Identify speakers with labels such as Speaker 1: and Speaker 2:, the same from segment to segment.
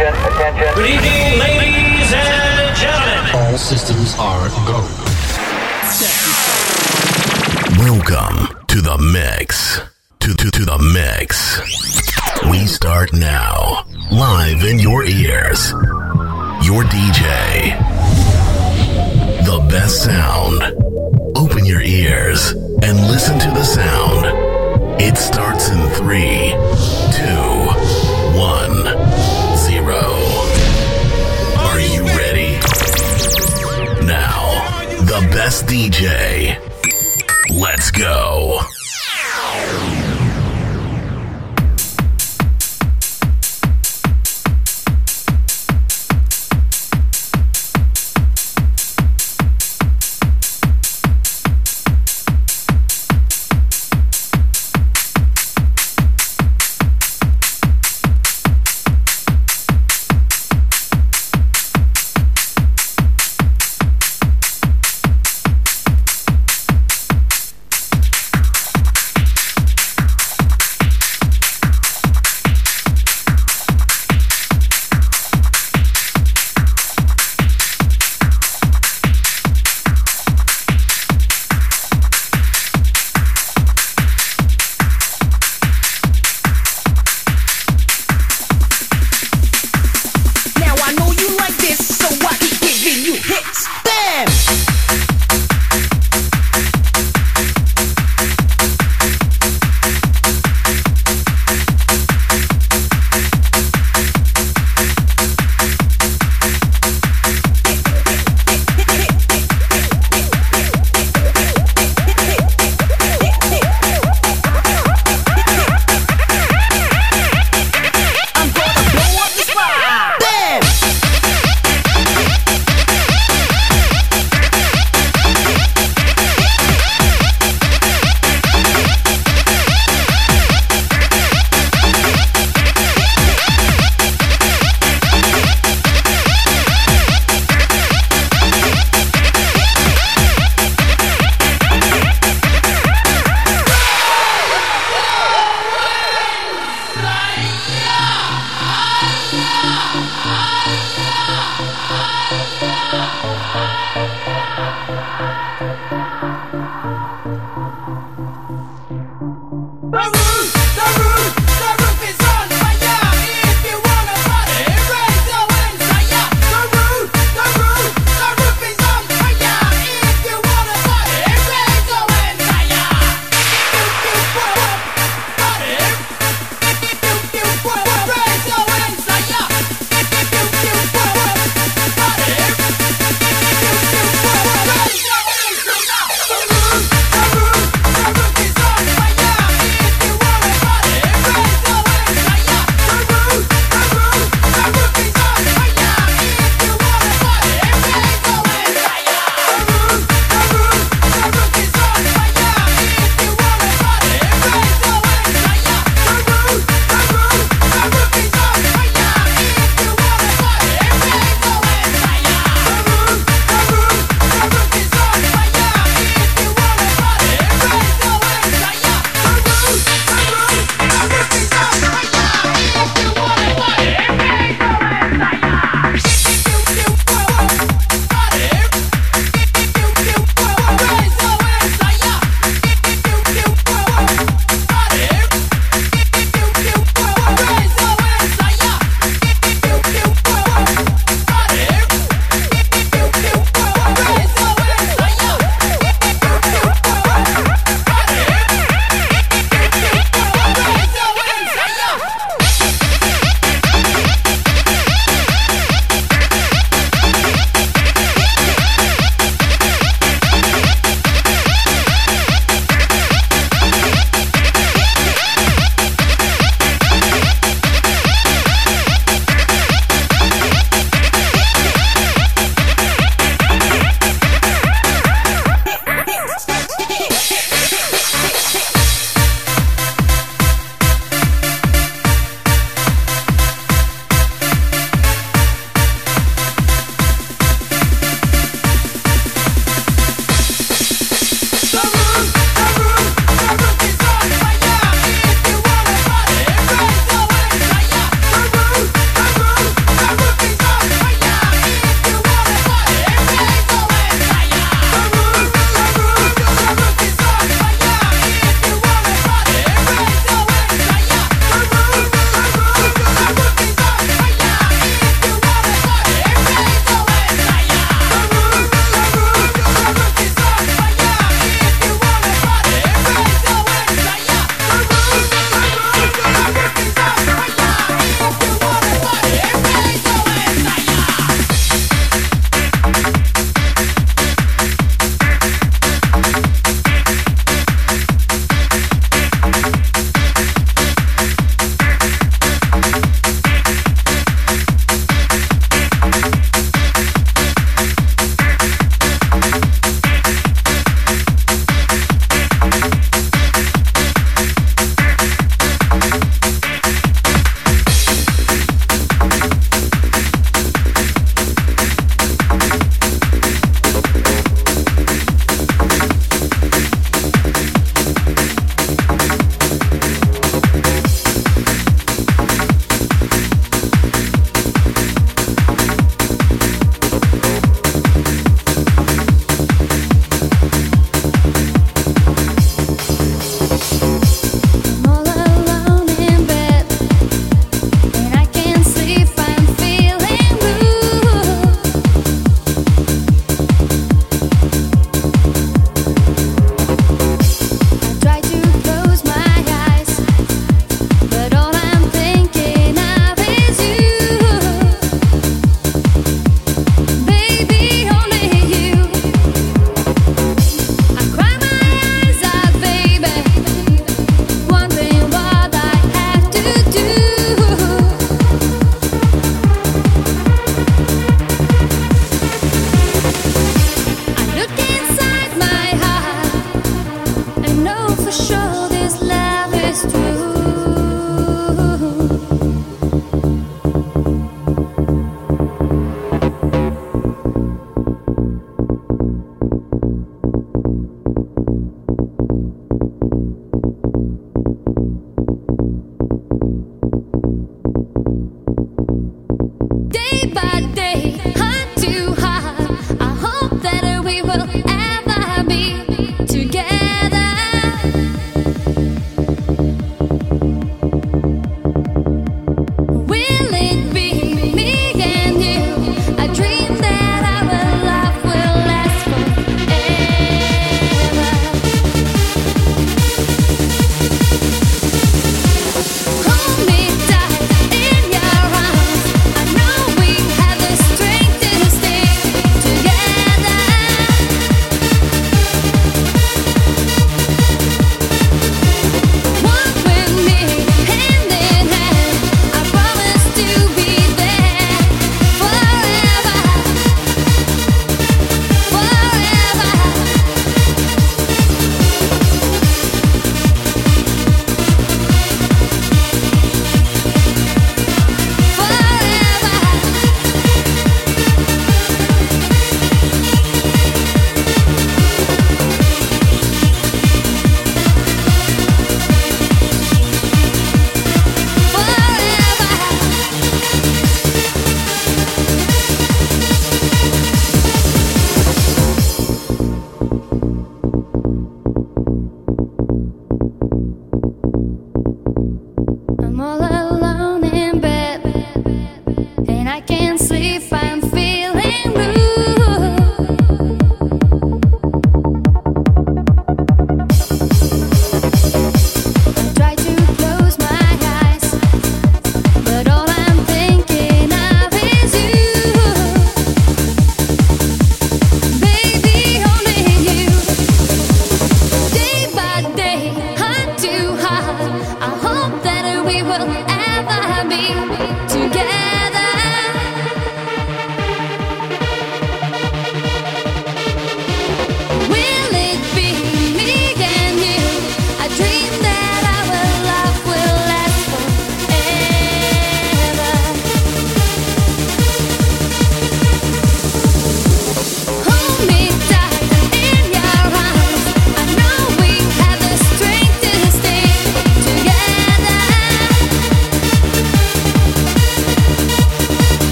Speaker 1: Attention, attention.
Speaker 2: Good evening, ladies and gentlemen.
Speaker 3: All systems are go.
Speaker 4: Welcome to the mix. To, to, to the mix. We start now. Live in your ears. Your DJ. The best sound. Open your ears and listen to the sound. It starts in three, two, one, best DJ. Let's go.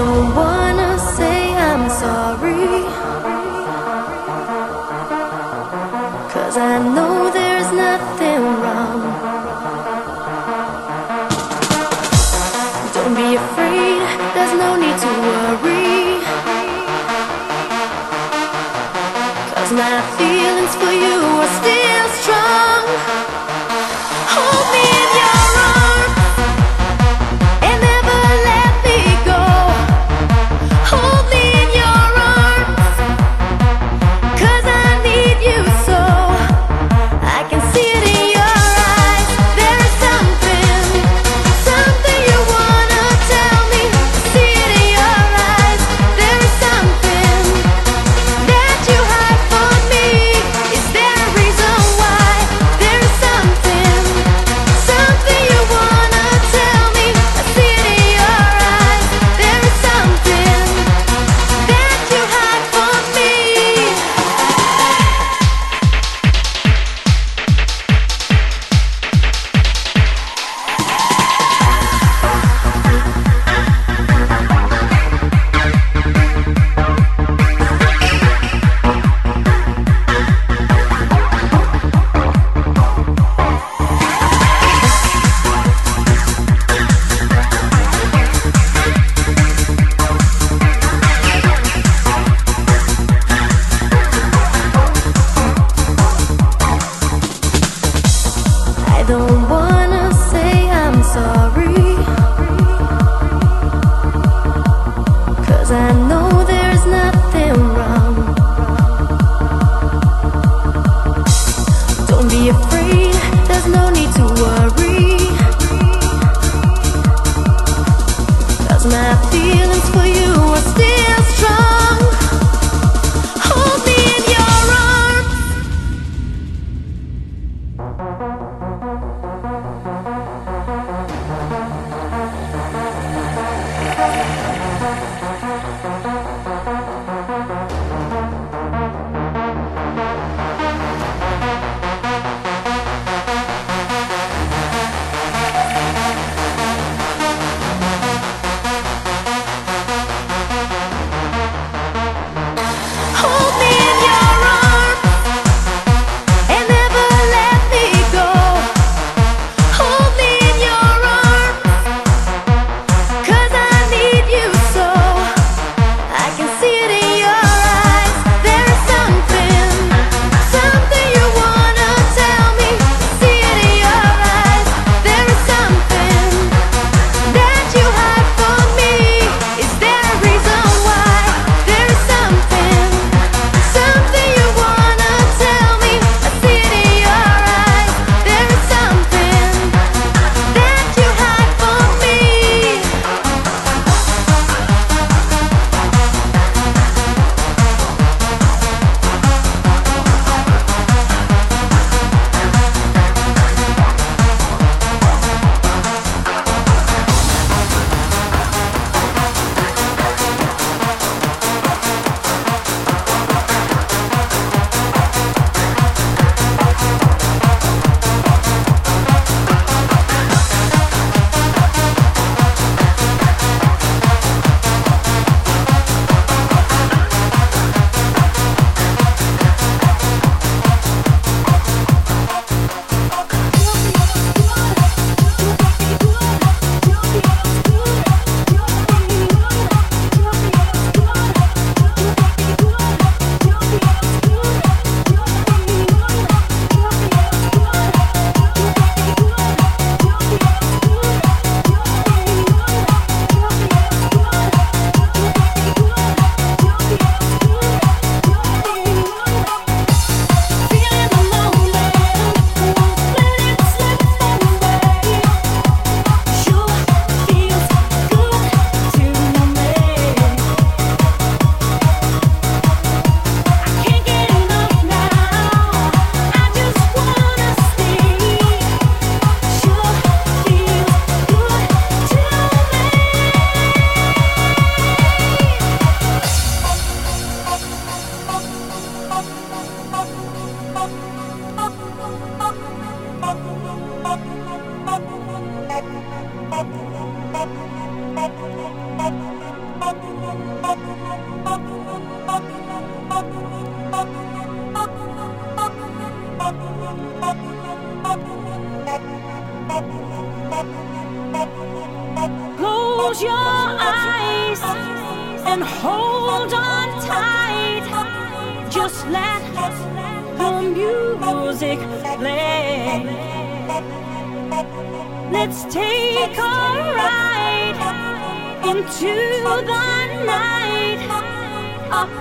Speaker 1: 有我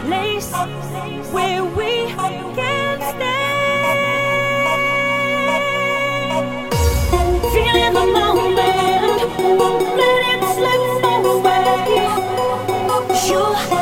Speaker 1: place where we can stay. Feeling the moment, let it slip away. You.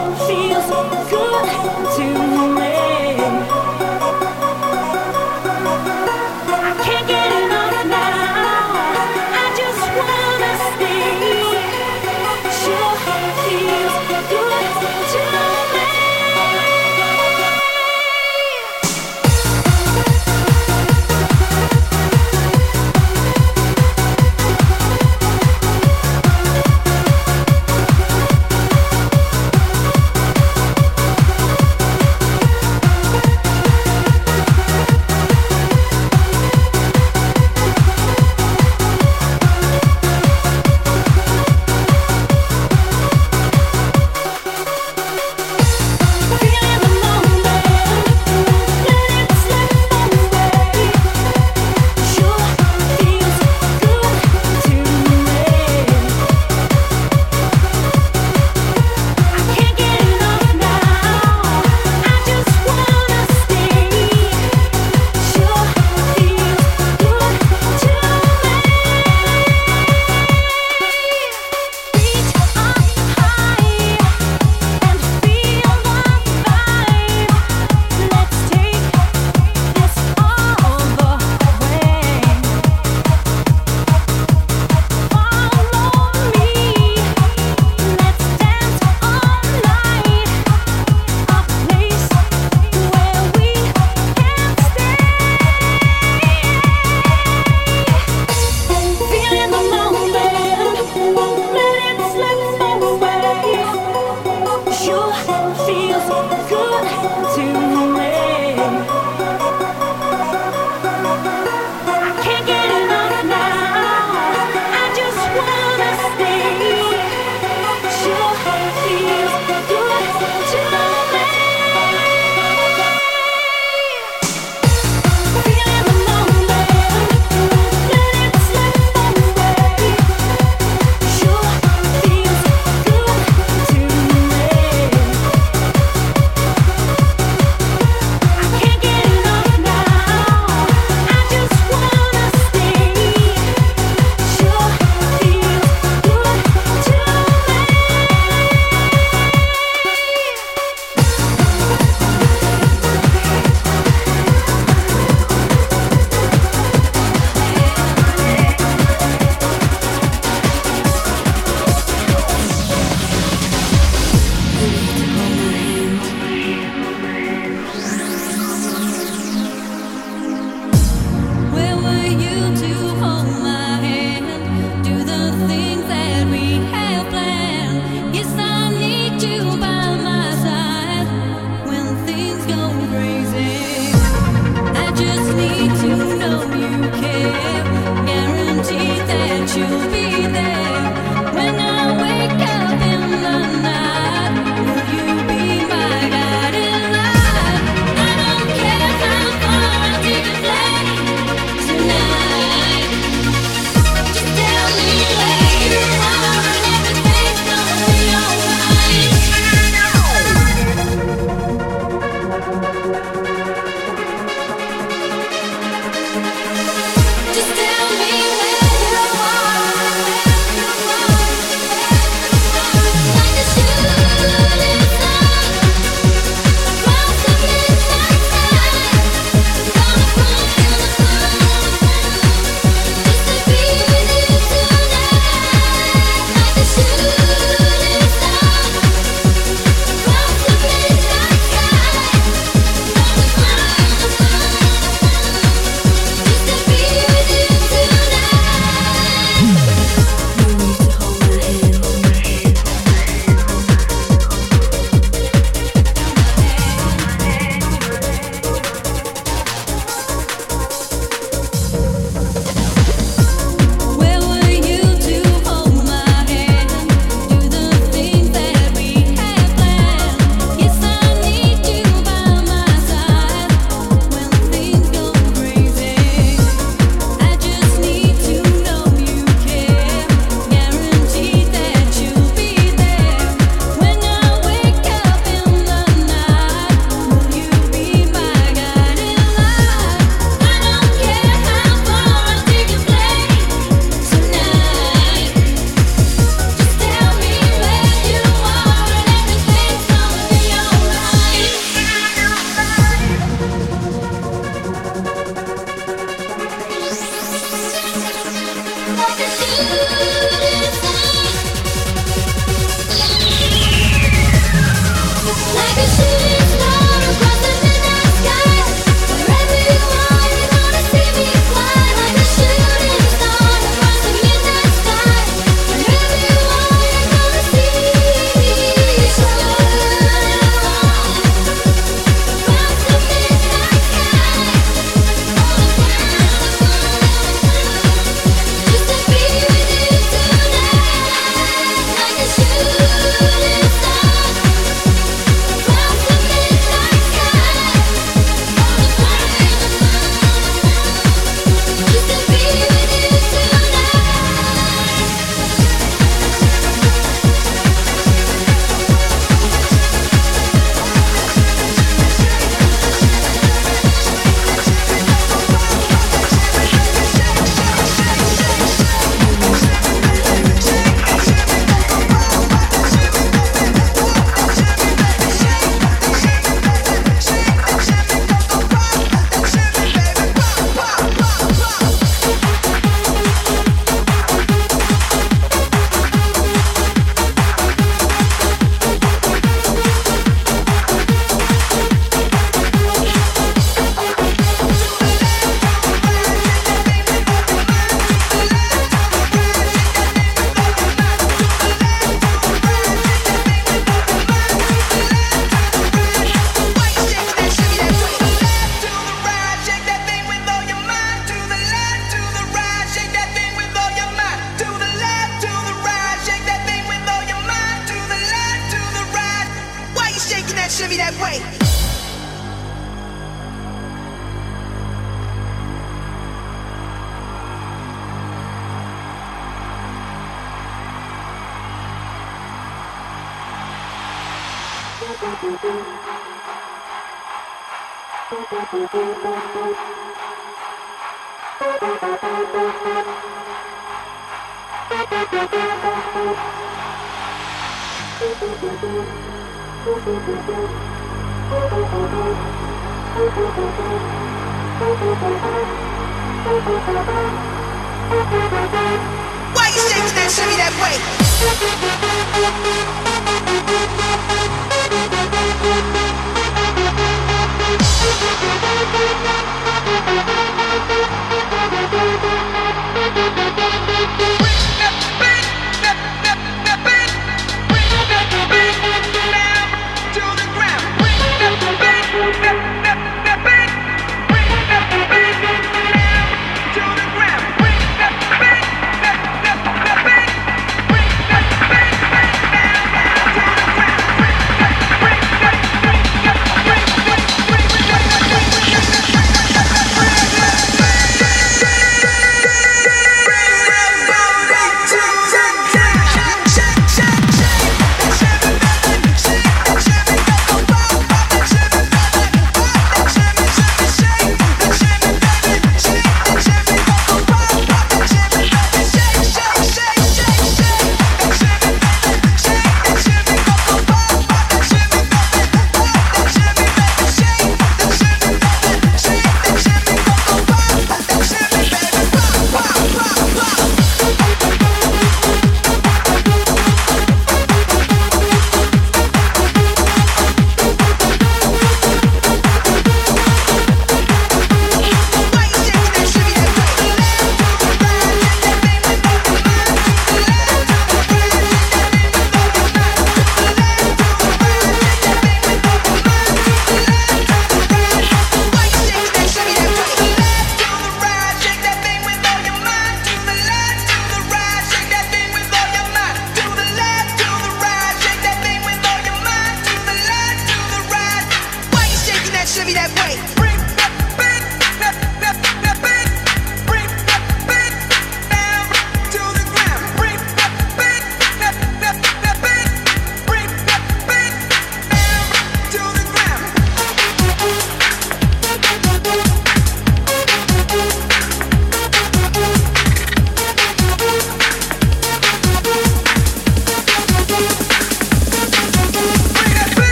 Speaker 5: Why you shaking that shimmy that way?